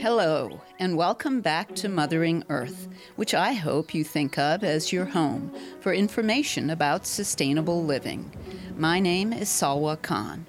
Hello, and welcome back to Mothering Earth, which I hope you think of as your home for information about sustainable living. My name is Salwa Khan.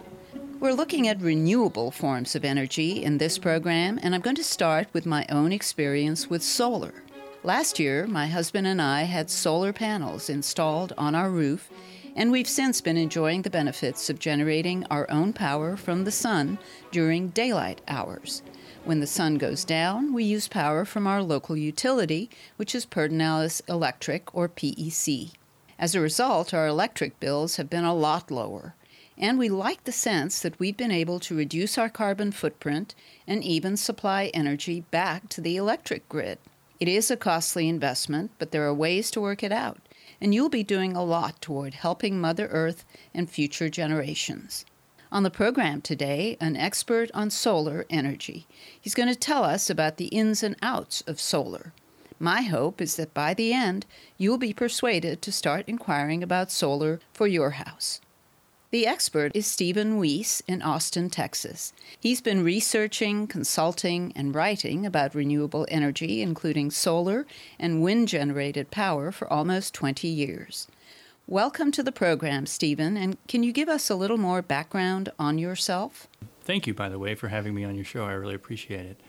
We're looking at renewable forms of energy in this program, and I'm going to start with my own experience with solar. Last year, my husband and I had solar panels installed on our roof, and we've since been enjoying the benefits of generating our own power from the sun during daylight hours. When the sun goes down, we use power from our local utility, which is Pedernales Electric or PEC. As a result, our electric bills have been a lot lower, and we like the sense that we've been able to reduce our carbon footprint and even supply energy back to the electric grid. It is a costly investment, but there are ways to work it out, and you'll be doing a lot toward helping Mother Earth and future generations. On the program today, an expert on solar energy. He's going to tell us about the ins and outs of solar. My hope is that by the end, you'll be persuaded to start inquiring about solar for your house. The expert is Stephen Weiss in Austin, Texas. He's been researching, consulting, and writing about renewable energy, including solar and wind generated power, for almost 20 years. Welcome to the program, Stephen, and can you give us a little more background on yourself? Thank you, by the way, for having me on your show. I really appreciate it.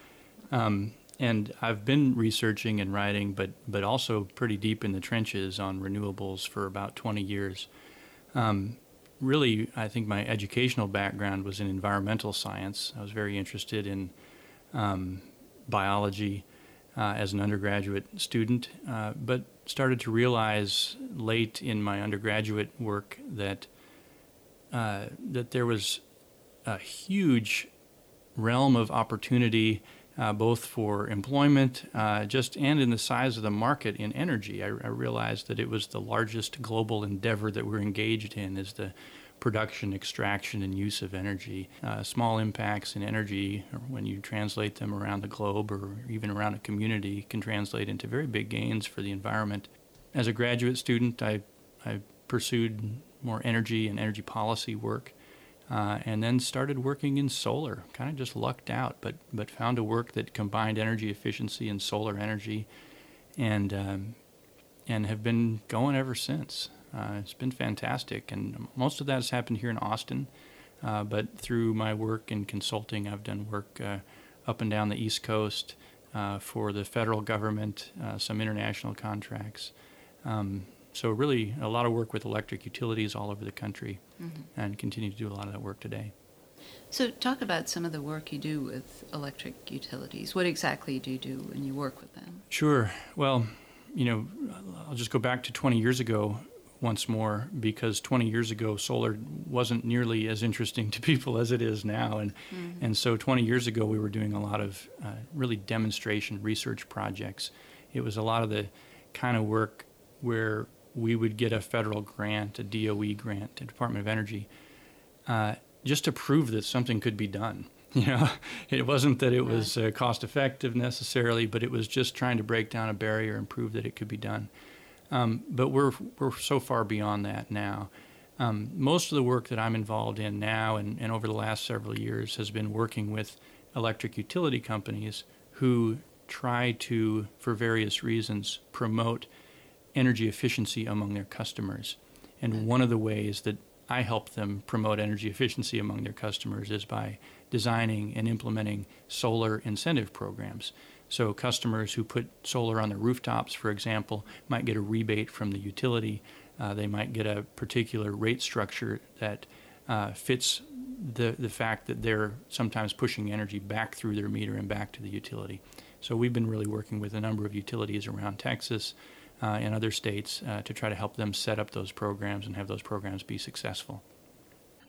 Um, and I've been researching and writing, but but also pretty deep in the trenches on renewables for about 20 years. Um, really, I think my educational background was in environmental science. I was very interested in um, biology uh, as an undergraduate student, uh, but started to realize late in my undergraduate work that uh, that there was a huge realm of opportunity, uh, both for employment, uh, just and in the size of the market in energy. I, I, realized that it was the largest global endeavor that we're engaged in is the production, extraction, and use of energy. Uh, small impacts in energy, when you translate them around the globe or even around a community, can translate into very big gains for the environment. As a graduate student, I, I pursued more energy and energy policy work. Uh, and then started working in solar. Kind of just lucked out, but but found a work that combined energy efficiency and solar energy, and um, and have been going ever since. Uh, it's been fantastic, and most of that has happened here in Austin. Uh, but through my work in consulting, I've done work uh, up and down the East Coast uh, for the federal government, uh, some international contracts. Um, so really, a lot of work with electric utilities all over the country, mm-hmm. and continue to do a lot of that work today. So, talk about some of the work you do with electric utilities. What exactly do you do when you work with them? Sure. Well, you know, I'll just go back to 20 years ago once more because 20 years ago solar wasn't nearly as interesting to people as it is now. And mm-hmm. and so 20 years ago we were doing a lot of uh, really demonstration research projects. It was a lot of the kind of work where we would get a federal grant a DOE grant a Department of Energy uh, just to prove that something could be done. You know it wasn't that it was uh, cost effective necessarily but it was just trying to break down a barrier and prove that it could be done um, but we're, we're so far beyond that now. Um, most of the work that I'm involved in now and, and over the last several years has been working with electric utility companies who try to, for various reasons, promote energy efficiency among their customers. And one of the ways that I help them promote energy efficiency among their customers is by designing and implementing solar incentive programs. So customers who put solar on their rooftops, for example, might get a rebate from the utility. Uh, they might get a particular rate structure that uh, fits the, the fact that they're sometimes pushing energy back through their meter and back to the utility. So we've been really working with a number of utilities around Texas uh, and other states uh, to try to help them set up those programs and have those programs be successful.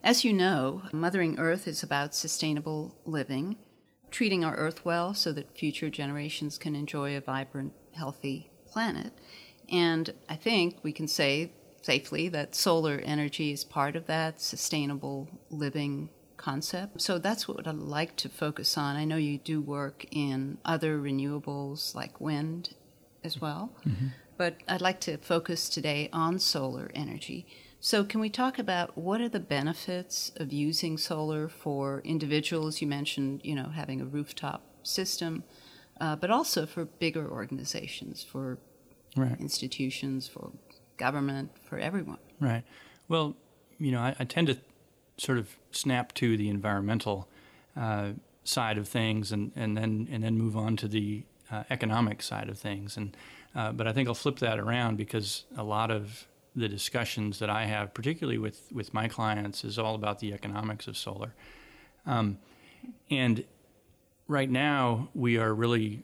As you know, Mothering Earth is about sustainable living treating our earth well so that future generations can enjoy a vibrant, healthy planet. And I think we can say safely that solar energy is part of that sustainable living concept. So that's what I'd like to focus on. I know you do work in other renewables like wind as well, mm-hmm. but I'd like to focus today on solar energy. So, can we talk about what are the benefits of using solar for individuals? You mentioned, you know, having a rooftop system, uh, but also for bigger organizations, for right. institutions, for government, for everyone. Right. Well, you know, I, I tend to sort of snap to the environmental uh, side of things, and, and then and then move on to the uh, economic side of things. And uh, but I think I'll flip that around because a lot of the discussions that I have, particularly with, with my clients, is all about the economics of solar. Um, and right now, we are really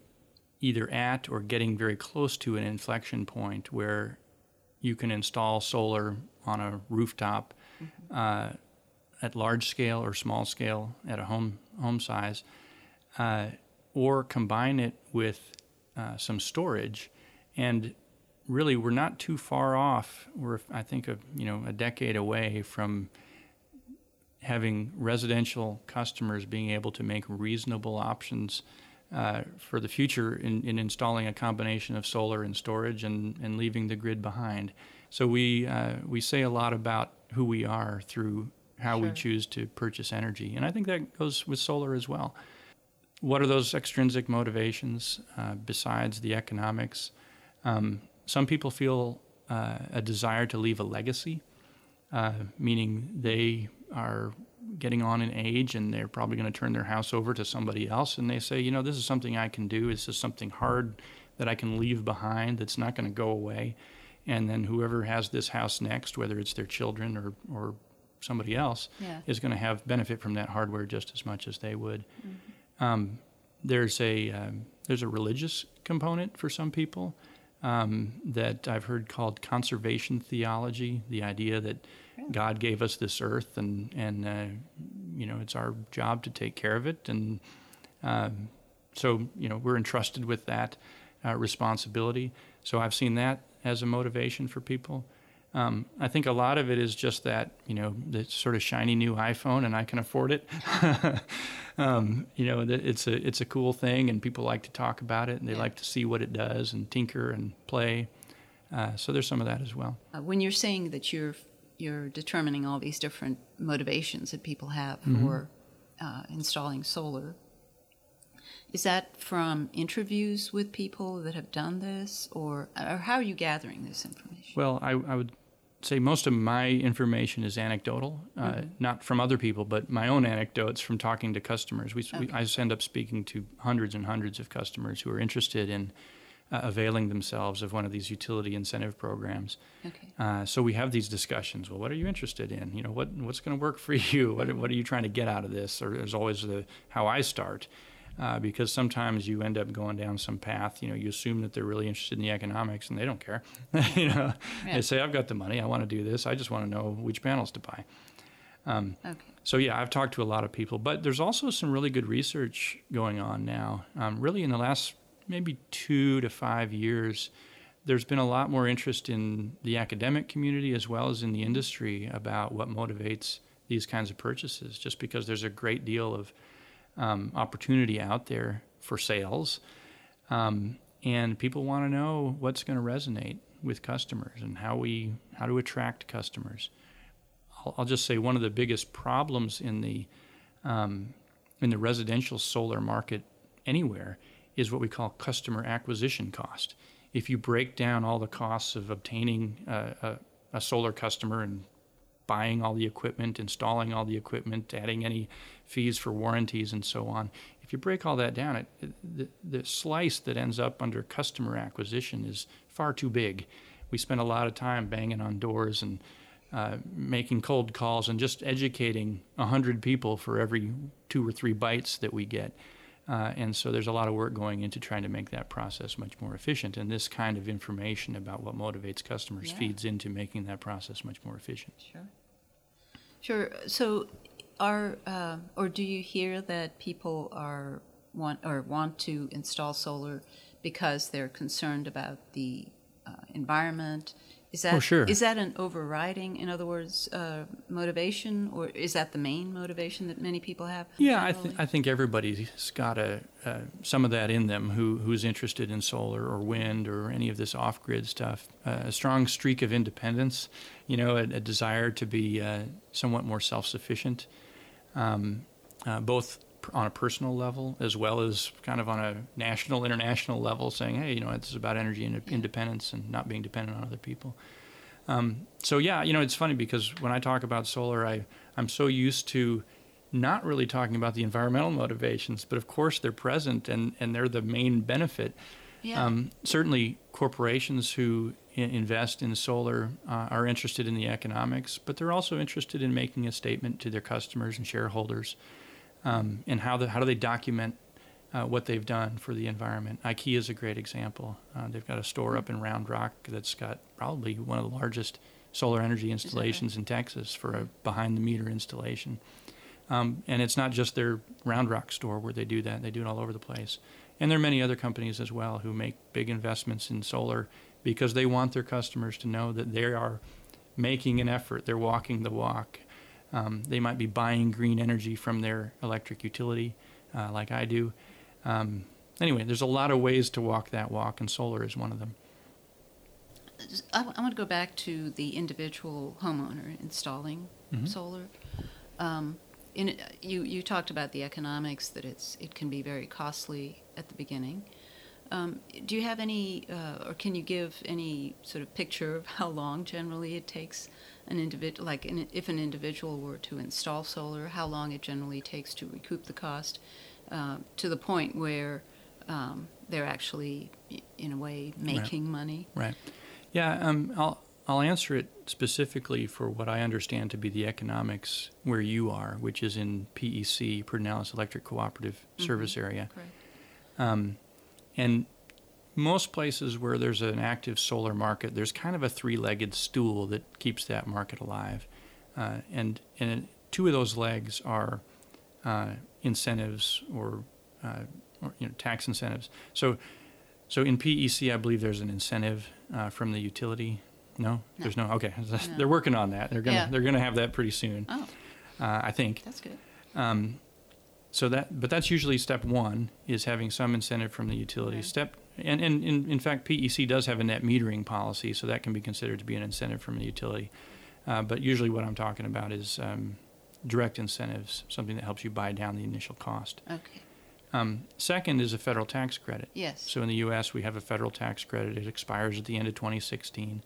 either at or getting very close to an inflection point where you can install solar on a rooftop mm-hmm. uh, at large scale or small scale at a home home size, uh, or combine it with uh, some storage and really we're not too far off. We're I think a you know a decade away from having residential customers being able to make reasonable options uh, for the future in, in, installing a combination of solar and storage and, and leaving the grid behind. So we uh, we say a lot about who we are through how sure. we choose to purchase energy, and I think that goes with solar as well. What are those extrinsic motivations uh, besides the economics? Um, some people feel uh, a desire to leave a legacy, uh, meaning they are getting on in age and they're probably going to turn their house over to somebody else. And they say, you know, this is something I can do. This is something hard that I can leave behind that's not going to go away. And then whoever has this house next, whether it's their children or, or somebody else, yeah. is going to have benefit from that hardware just as much as they would. Mm-hmm. Um, there's a um, there's a religious component for some people um, that I've heard called conservation theology, the idea that God gave us this earth and, and uh, you know, it's our job to take care of it. And um, so, you know, we're entrusted with that uh, responsibility. So I've seen that as a motivation for people. Um, I think a lot of it is just that, you know, the sort of shiny new iPhone and I can afford it. um, you know, it's a it's a cool thing, and people like to talk about it, and they yeah. like to see what it does and tinker and play. Uh, so there's some of that as well. Uh, when you're saying that you're you're determining all these different motivations that people have mm-hmm. for uh, installing solar, is that from interviews with people that have done this, or or how are you gathering this information? Well, I, I would say most of my information is anecdotal, uh, mm-hmm. not from other people, but my own anecdotes from talking to customers. We, okay. we, I end up speaking to hundreds and hundreds of customers who are interested in uh, availing themselves of one of these utility incentive programs. Okay. Uh, so we have these discussions. Well, what are you interested in? You know, what what's going to work for you? What what are you trying to get out of this? Or there's always the how I start uh, because sometimes you end up going down some path. You know, you assume that they're really interested in the economics and they don't care. you know, yeah. they say, "I've got the money. I want to do this. I just want to know which panels to buy." Um, okay. So yeah, I've talked to a lot of people, but there's also some really good research going on now. Um, really, in the last maybe two to five years, there's been a lot more interest in the academic community as well as in the industry about what motivates these kinds of purchases. Just because there's a great deal of um, opportunity out there for sales. Um, and people want to know what's going to resonate with customers and how we how to attract customers. I'll, I'll just say one of the biggest problems in the um, in the residential solar market anywhere is what we call customer acquisition cost. If you break down all the costs of obtaining a, a, a solar customer and buying all the equipment, installing all the equipment, adding any fees for warranties, and so on. If you break all that down, it, the, the slice that ends up under customer acquisition is far too big. We spend a lot of time banging on doors and uh, making cold calls and just educating 100 people for every two or three bites that we get. Uh, and so there's a lot of work going into trying to make that process much more efficient. And this kind of information about what motivates customers yeah. feeds into making that process much more efficient. Sure. Sure. So, are uh, or do you hear that people are want or want to install solar because they're concerned about the uh, environment? Is that Oh, sure. is that an overriding, in other words, uh, motivation, or is that the main motivation that many people have? Yeah, I, th- I think everybody's got a, uh, some of that in them who, who's interested in solar or wind or any of this off grid stuff. Uh, a strong streak of independence, you know, a, a desire to be uh, somewhat more self sufficient, um, uh, both on a personal level as well as kind of on a national, international level, saying, hey, you know, this is about energy ind- independence and not being dependent on other people. Um, so yeah, you know, it's funny because when I talk about solar, I I'm so used to not really talking about the environmental motivations, but of course they're present and and they're the main benefit. yeah. Um, certainly, corporations who invest in solar uh, are interested in the economics, but they're also interested in making a statement to their customers and shareholders, um, and how the, how do they document uh, what they've done for the environment. IKEA is a great example. Uh, they've got a store up in Round Rock that's got probably one of the largest solar energy installations in Texas for a behind the meter installation. Um, and it's not just their Round Rock store where they do that; they do it all over the place. And there are many other companies as well who make big investments in solar because they want their customers to know that they are making an effort. They're walking the walk. Um, they might be buying green energy from their electric utility, uh, like I do. Um, anyway, there's a lot of ways to walk that walk, and solar is one of them. I, I want to go back to the individual homeowner installing Mhm. solar. Um, in you you talked about the economics that it's it can be very costly at the beginning. Um, do you have any, uh, or can you give any sort of picture of how long generally it takes an individual, like an, if an individual were to install solar, how long it generally takes to recoup the cost uh, to the point where um, they're actually, in a way, making money? Right. Yeah, um, I'll I'll answer it specifically for what I understand to be the economics where you are, which is in PEC, Pedernales Electric Cooperative Service Area. Correct. Um, and most places where there's an active solar market, there's kind of a three-legged stool that keeps that market alive, uh, and and two of those legs are uh, incentives or, uh, or you know tax incentives. So so in PEC, I believe there's an incentive uh, from the utility. No, No. there's no. Okay, No. they're working on that. They're gonna Yeah. they're gonna have that pretty soon. Oh, Uh, I think. that's good. Um, so that, but that's usually step one is having some incentive from the utility. Right. Step, and, and in, in fact, PEC does have a net metering policy, so that can be considered to be an incentive from the utility. Uh, but usually, what I'm talking about is um, direct incentives, something that helps you buy down the initial cost. Okay. Um, second is a federal tax credit. Yes. So in the U.S., we have a federal tax credit. It expires at the end of 2016,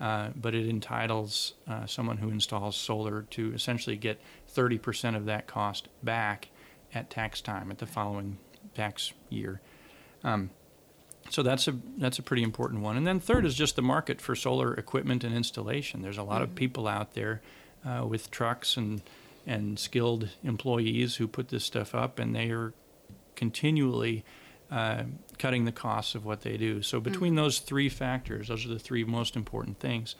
uh, but it entitles uh, someone who installs solar to essentially get 30% of that cost back at tax time at the following tax year. Um, so that's a that's a pretty important one. And then third is just the market for solar equipment and installation. There's a lot of Mhm. people out there uh, with trucks and and skilled employees who put this stuff up, and they are continually uh, cutting the costs of what they do. So between those three factors, those are the three most important things.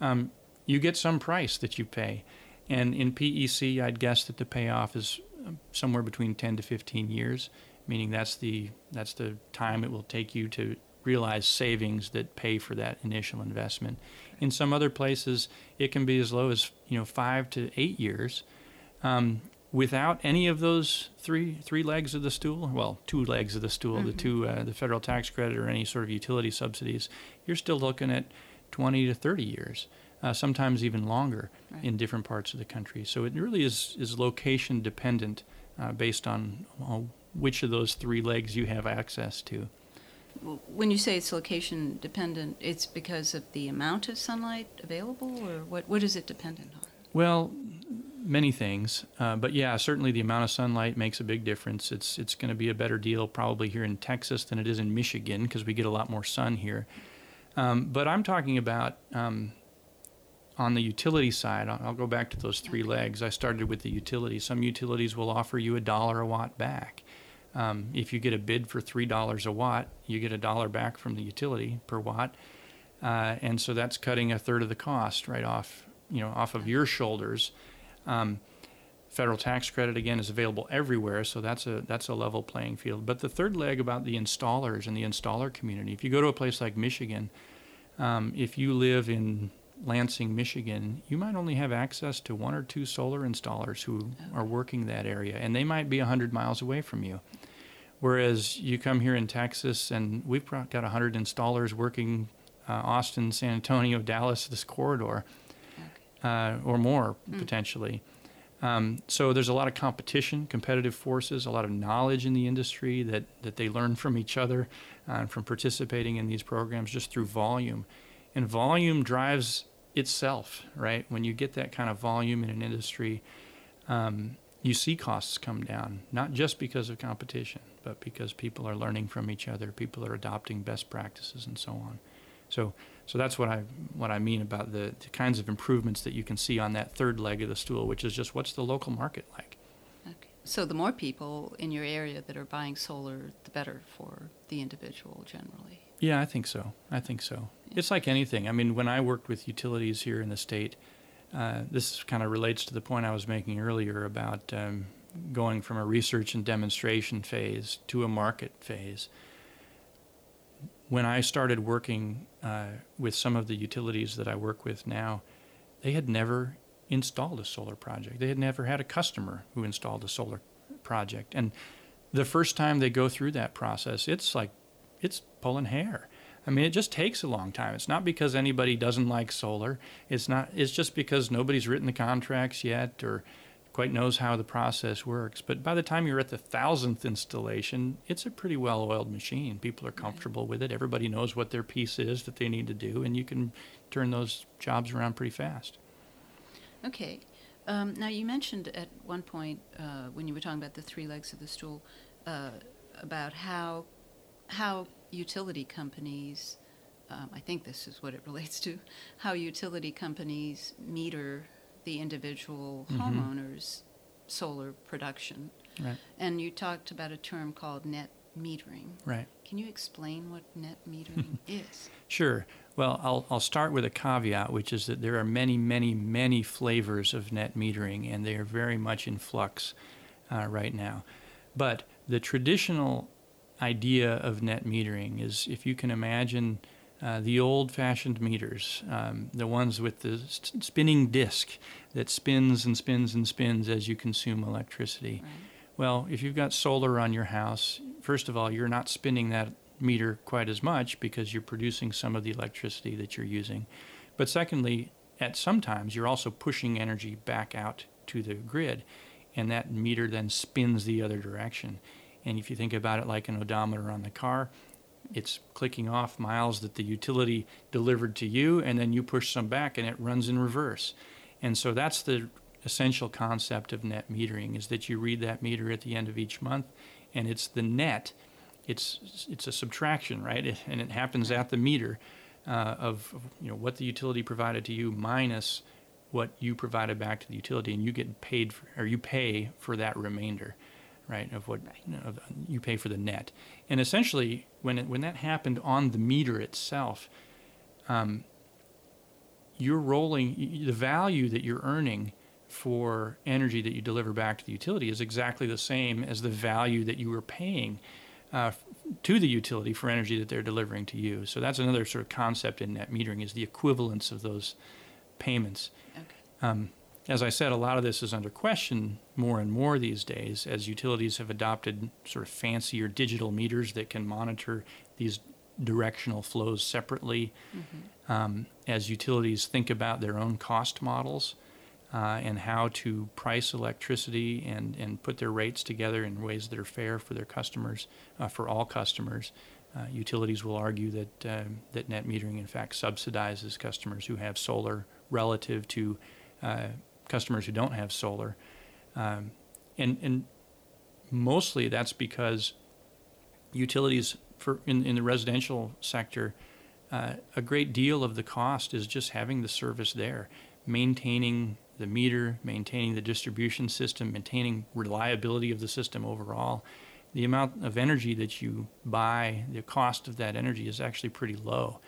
Um, you get some price that you pay, and in PEC, I'd guess that the payoff is um, somewhere between 10 to 15 years, meaning that's the that's the time it will take you to realize savings that pay for that initial investment. In some other places, it can be as low as you know five to eight years. Um, without any of those three three legs of the stool, well, two legs of the stool, the Mhm. two uh, the federal tax credit or any sort of utility subsidies, you're still looking at 20 to 30 years, uh, sometimes even longer Right. in different parts of the country. So it really is is location dependent, uh, based on which of those three legs you have access to. When you say it's location dependent, it's because of the amount of sunlight available, or what? What is it dependent on? Well, many things, uh, but yeah, certainly the amount of sunlight makes a big difference. It's it's going to be a better deal probably here in Texas than it is in Michigan because we get a lot more sun here. Um, but I'm talking about um, on the utility side. I'll, I'll go back to those three legs. I started with the utility. Some utilities will offer you a dollar a watt back. Um, if you get a bid for three dollars a watt, you get a dollar back from the utility per watt, uh, and so that's cutting a third of the cost right off, you know, off of your shoulders. Um, federal tax credit again is available everywhere, so that's a that's a level playing field. But the third leg about the installers and the installer community, if you go to a place like Michigan, Um, if you live in Lansing, Michigan, you might only have access to one or two solar installers who are working that area, and they might be 100 miles away from you. Whereas you come here in Texas, and we've got 100 installers working uh, Austin, San Antonio, Dallas, this corridor, uh, or more mm. potentially. Um, so there's a lot of competition, competitive forces, a lot of knowledge in the industry that, that they learn from each other uh, from participating in these programs just through volume. And volume drives itself, right? When you get that kind of volume in an industry, um, you see costs come down, not just because of competition, but because people are learning from each other, people are adopting best practices, and so on. So, so that's what I what I mean about the, the kinds of improvements that you can see on that third leg of the stool, which is just what's the local market like. Okay. So the more people in your area that are buying solar, the better for the individual generally. Yeah, I think so. I think so. It's like anything. I mean, when I worked with utilities here in the state, uh, this kind of relates to the point I was making earlier about um, going from a research and demonstration phase to a market phase when I started working uh, with some of the utilities that I work with now, they had never installed a solar project. They had never had a customer who installed a solar project. And the first time they go through that process, it's like it's pulling hair. I mean, it just takes a long time. It's not because anybody doesn't like solar. It's not. It's just because nobody's written the contracts yet, or quite knows how the process works. But by the time you're at the thousandth installation, it's a pretty well oiled machine. People are comfortable with it. Everybody knows what their piece is that they need to do, and you can turn those jobs around pretty fast. Okay. Um, now, you mentioned at one point uh, when you were talking about the three legs of the stool uh, about how, how utility companies, um, I think this is what it relates to, how utility companies meter the individual mm-hmm. homeowner's solar production. Right. And you talked about a term called net metering. Right. Can you explain what net metering is? Sure. Well, I'll, I'll start with a caveat, which is that there are many, many, many flavors of net metering, and they are very much in flux uh, right now. But the traditional idea of net metering is if you can imagine uh, the old fashioned meters, um, the ones with the st- spinning disk that spins and spins and spins as you consume electricity. Right. Well, if you've got solar on your house, first of all, you're not spinning that meter quite as much because you're producing some of the electricity that you're using. But secondly, at sometimes you're also pushing energy back out to the grid, and that meter then spins the other direction. And if you think about it like an odometer on the car, it's clicking off miles that the utility delivered to you, and then you push some back and it runs in reverse. And so that's the essential concept of net metering is that you read that meter at the end of each month, and it's the net. It's it's a subtraction, right? It, and it happens at the meter uh, of, you know what the utility provided to you minus what you provided back to the utility, and you get paid for, or you pay for that remainder right? Of what you, know, of, you pay for the net, and essentially, when it, when that happened on the meter itself, um, you're rolling the value that you're earning for energy that you deliver back to the utility is exactly the same as the value that you were paying uh, to the utility for energy that they're delivering to you. So that's another sort of concept in net metering is the equivalence of those payments. Okay. Um, as I said, a lot of this is under question more and more these days as utilities have adopted sort of fancier digital meters that can monitor these directional flows separately. Mm-hmm. Um, as utilities think about their own cost models uh, and how to price electricity and, and put their rates together in ways that are fair for their customers, uh, for all customers. Uh, utilities will argue that uh, that net metering, in fact, subsidizes customers who have solar relative to uh, customers who don't have solar. Um, and, and mostly that's because utilities for in, in the residential sector, uh, a great deal of the cost is just having the service there, maintaining the meter, maintaining the distribution system, maintaining reliability of the system overall. The amount of energy that you buy, the cost of that energy is actually pretty low.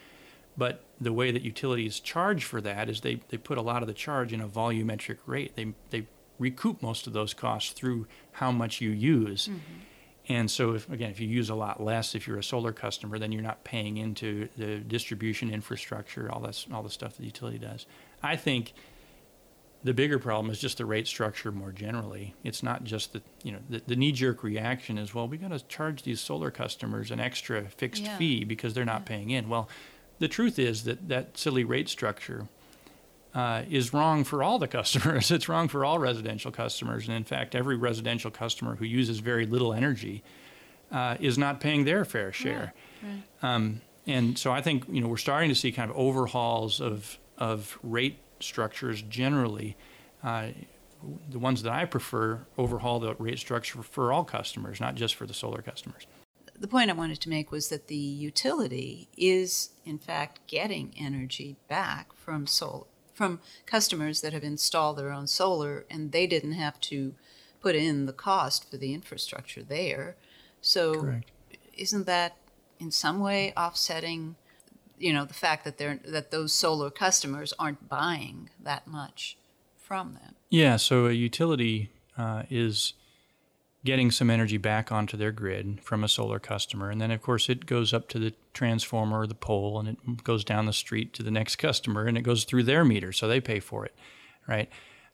But the way that utilities charge for that is they, they put a lot of the charge in a volumetric rate. They, they recoup most of those costs through how much you use. Mm-hmm. And so, if, again, if you use a lot less, if you're a solar customer, then you're not paying into the distribution infrastructure, all this, all the stuff the utility does. I think the bigger problem is just the rate structure more generally. It's not just the you know the, the knee jerk reaction is well we got to charge these solar customers an extra fixed yeah. fee because they're not yeah. paying in. Well, the truth is that that silly rate structure uh, is wrong for all the customers. it's wrong for all residential customers, and in fact, every residential customer who uses very little energy uh, is not paying their fair share. Right. Right. Um, and so I think you know we're starting to see kind of overhauls of of rate structures generally. Uh, the ones that I prefer overhaul the rate structure for all customers, not just for the solar customers. The point I wanted to make was that the utility is, in fact, getting energy back from solar, from customers that have installed their own solar, and they didn't have to put in the cost for the infrastructure there. So, Correct. isn't that in some way offsetting you know the fact that they're that those solar customers aren't buying that much from them. Yeah, so a utility uh, is getting some energy back onto their grid from a solar customer, and then of course it goes up to the transformer or the pole, and it goes down the street to the next customer, and it goes through their meter, so they pay for it, right?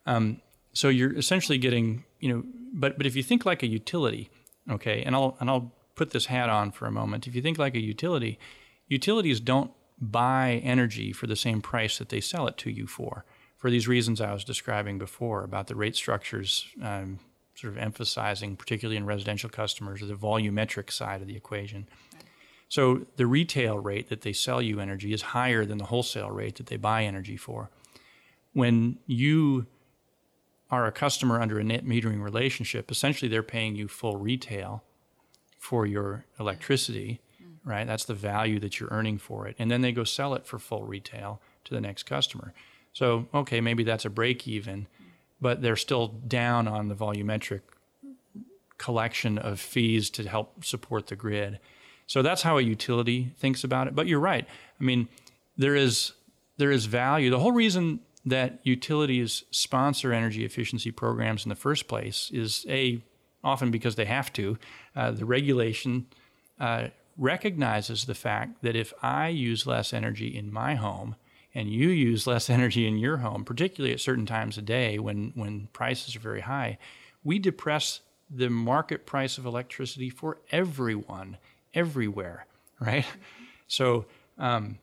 Um, so you're essentially getting, you know, but but if you think like a utility, okay, and I'll and I'll put this hat on for a moment. If you think like a utility, utilities don't buy energy for the same price that they sell it to you for, for these reasons I was describing before about the rate structures um, sort of emphasizing, particularly in residential customers, the volumetric side of the equation. So the retail rate that they sell you energy is higher than the wholesale rate that they buy energy for. When you are a customer under a net metering relationship, essentially they're paying you full retail for your electricity right? That's the value that you're earning for it. And then they go sell it for full retail to the next customer. So, okay, maybe that's a break even, but they're still down on the volumetric collection of fees to help support the grid. So that's how a utility thinks about it. But you're right. I mean, there is there is value. The whole reason that utilities sponsor energy efficiency programs in the first place is a often because they have to. Uh, the regulation uh, recognizes the fact that if I use less energy in my home and you use less energy in your home, particularly at certain times of day when, when prices are very high, we depress the market price of electricity for everyone, everywhere, right? So, um,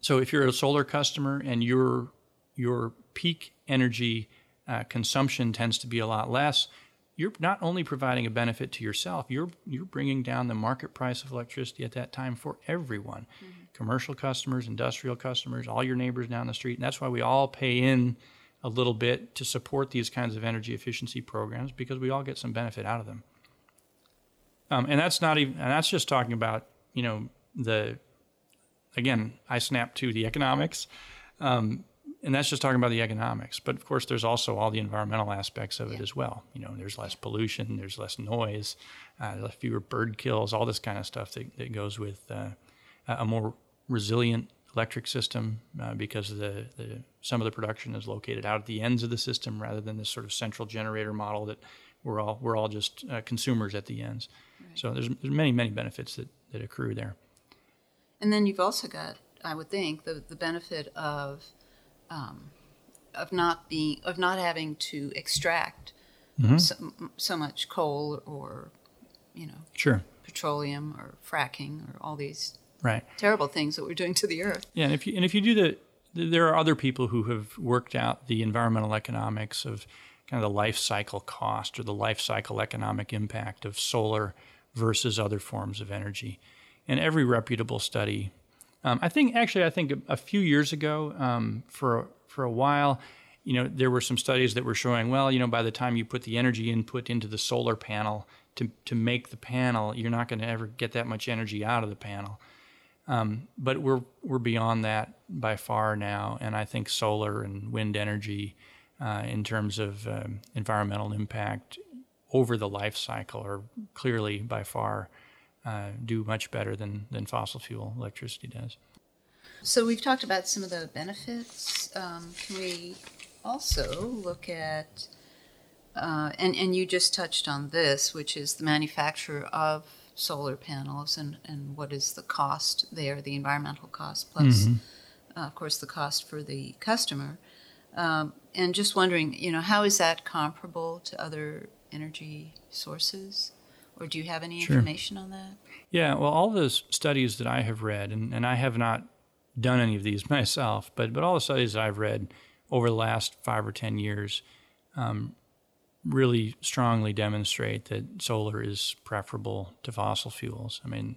so if you're a solar customer and your your peak energy uh, consumption tends to be a lot less, you're not only providing a benefit to yourself, you're you're bringing down the market price of electricity at that time for everyone, mm-hmm. Commercial customers, industrial customers, all your neighbors down the street, and that's why we all pay in a little bit to support these kinds of energy efficiency programs because we all get some benefit out of them. Um, and that's not even, and that's just talking about you know the, again, I snap to the economics. Um, and that's just talking about the economics. But of course, there's also all the environmental aspects of it yeah. as well. You know, there's less pollution, there's less noise, uh, fewer bird kills, all this kind of stuff that, that goes with uh, a more resilient electric system uh, because the, the, some of the production is located out at the ends of the system rather than this sort of central generator model that we're all we're all just uh, consumers at the ends. Right. So there's, there's many many benefits that, that accrue there. And then you've also got, I would think, the the benefit of um, of not being of not having to extract mm-hmm. so, so, much coal or you know sure petroleum or fracking or all these right terrible things that we're doing to the earth. Yeah, and if you and if you do the there are other people who have worked out the environmental economics of kind of the life cycle cost or the life cycle economic impact of solar versus other forms of energy. And every reputable study um, I think actually, I think a, a few years ago, um, for for a while, you know, there were some studies that were showing, well, you know, by the time you put the energy input into the solar panel to to make the panel, you're not going to ever get that much energy out of the panel. Um, but we're we're beyond that by far now, and I think solar and wind energy, uh, in terms of um, environmental impact over the life cycle, are clearly by far uh, do much better than, than fossil fuel electricity does. So we've talked about some of the benefits. Um, can we also look at uh, and, and you just touched on this, which is the manufacture of solar panels and, and what is the cost there, the environmental cost, plus, mm-hmm. uh, of course, the cost for the customer. Um, and just wondering, you know, how is that comparable to other energy sources? Or do you have any sure. information on that? Yeah, well, all the studies that I have read, and, and I have not done any of these myself, but, but all the studies that I've read over the last five or 10 years um, really strongly demonstrate that solar is preferable to fossil fuels. I mean,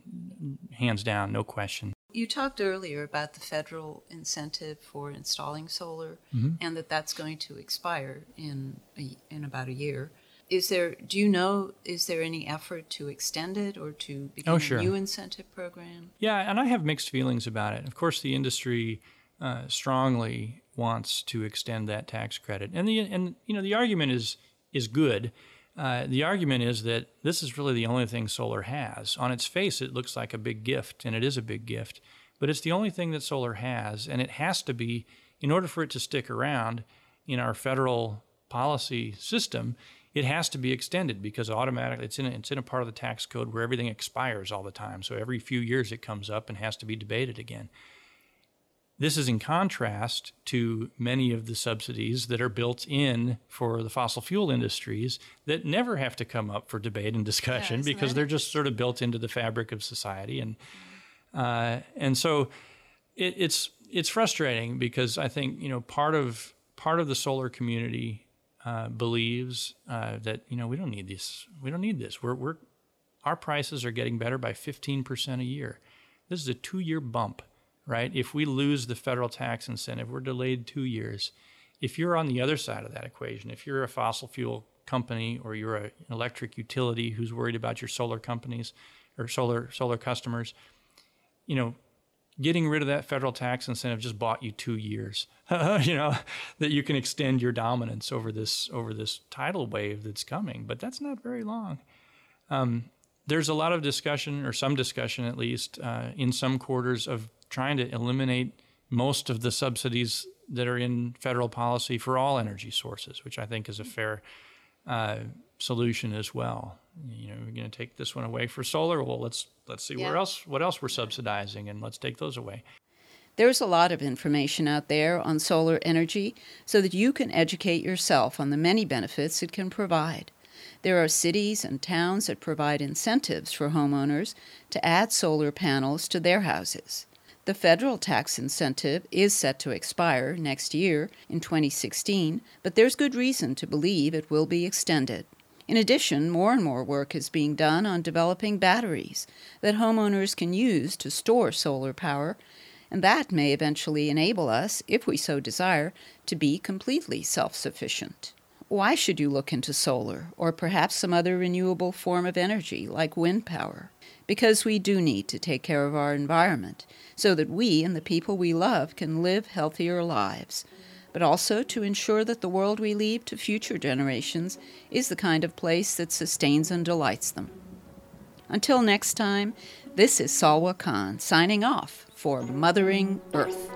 hands down, no question. You talked earlier about the federal incentive for installing solar mm-hmm. and that that's going to expire in a, in about a year. Is there do you know is there any effort to extend it or to begin oh, sure. a new incentive program? Yeah, and I have mixed feelings about it. Of course, the industry uh, strongly wants to extend that tax credit. And the and you know the argument is is good. Uh, the argument is that this is really the only thing solar has. On its face, it looks like a big gift, and it is a big gift, but it's the only thing that solar has, and it has to be, in order for it to stick around in our federal policy system, it has to be extended because automatically it's in a, it's in a part of the tax code where everything expires all the time. So every few years it comes up and has to be debated again. This is in contrast to many of the subsidies that are built in for the fossil fuel industries that never have to come up for debate and discussion yeah, because they're just sort of built into the fabric of society. And uh, and so it, it's it's frustrating because I think you know part of part of the solar community uh, believes uh, that you know we don't need this we don't need this we're we're our prices are getting better by 15% a year. This is a two year bump right? If we lose the federal tax incentive, we're delayed two years. If you're on the other side of that equation, if you're a fossil fuel company or you're an electric utility who's worried about your solar companies or solar solar customers, you know, getting rid of that federal tax incentive just bought you two years. you know that you can extend your dominance over this over this tidal wave that's coming, but that's not very long. Um, there's a lot of discussion, or some discussion at least, uh, in some quarters of trying to eliminate most of the subsidies that are in federal policy for all energy sources, which I think is a fair uh, solution as well. You know, we're going to take this one away for solar. Well, let's let's see yeah. where else what else we're subsidizing, and let's take those away. There's a lot of information out there on solar energy so that you can educate yourself on the many benefits it can provide. There are cities and towns that provide incentives for homeowners to add solar panels to their houses. The federal tax incentive is set to expire next year in 2016, but there's good reason to believe it will be extended. In addition, more and more work is being done on developing batteries that homeowners can use to store solar power, and that may eventually enable us, if we so desire, to be completely self sufficient. Why should you look into solar, or perhaps some other renewable form of energy like wind power? Because we do need to take care of our environment so that we and the people we love can live healthier lives, but also to ensure that the world we leave to future generations is the kind of place that sustains and delights them. Until next time, this is Salwa Khan signing off for Mothering Earth.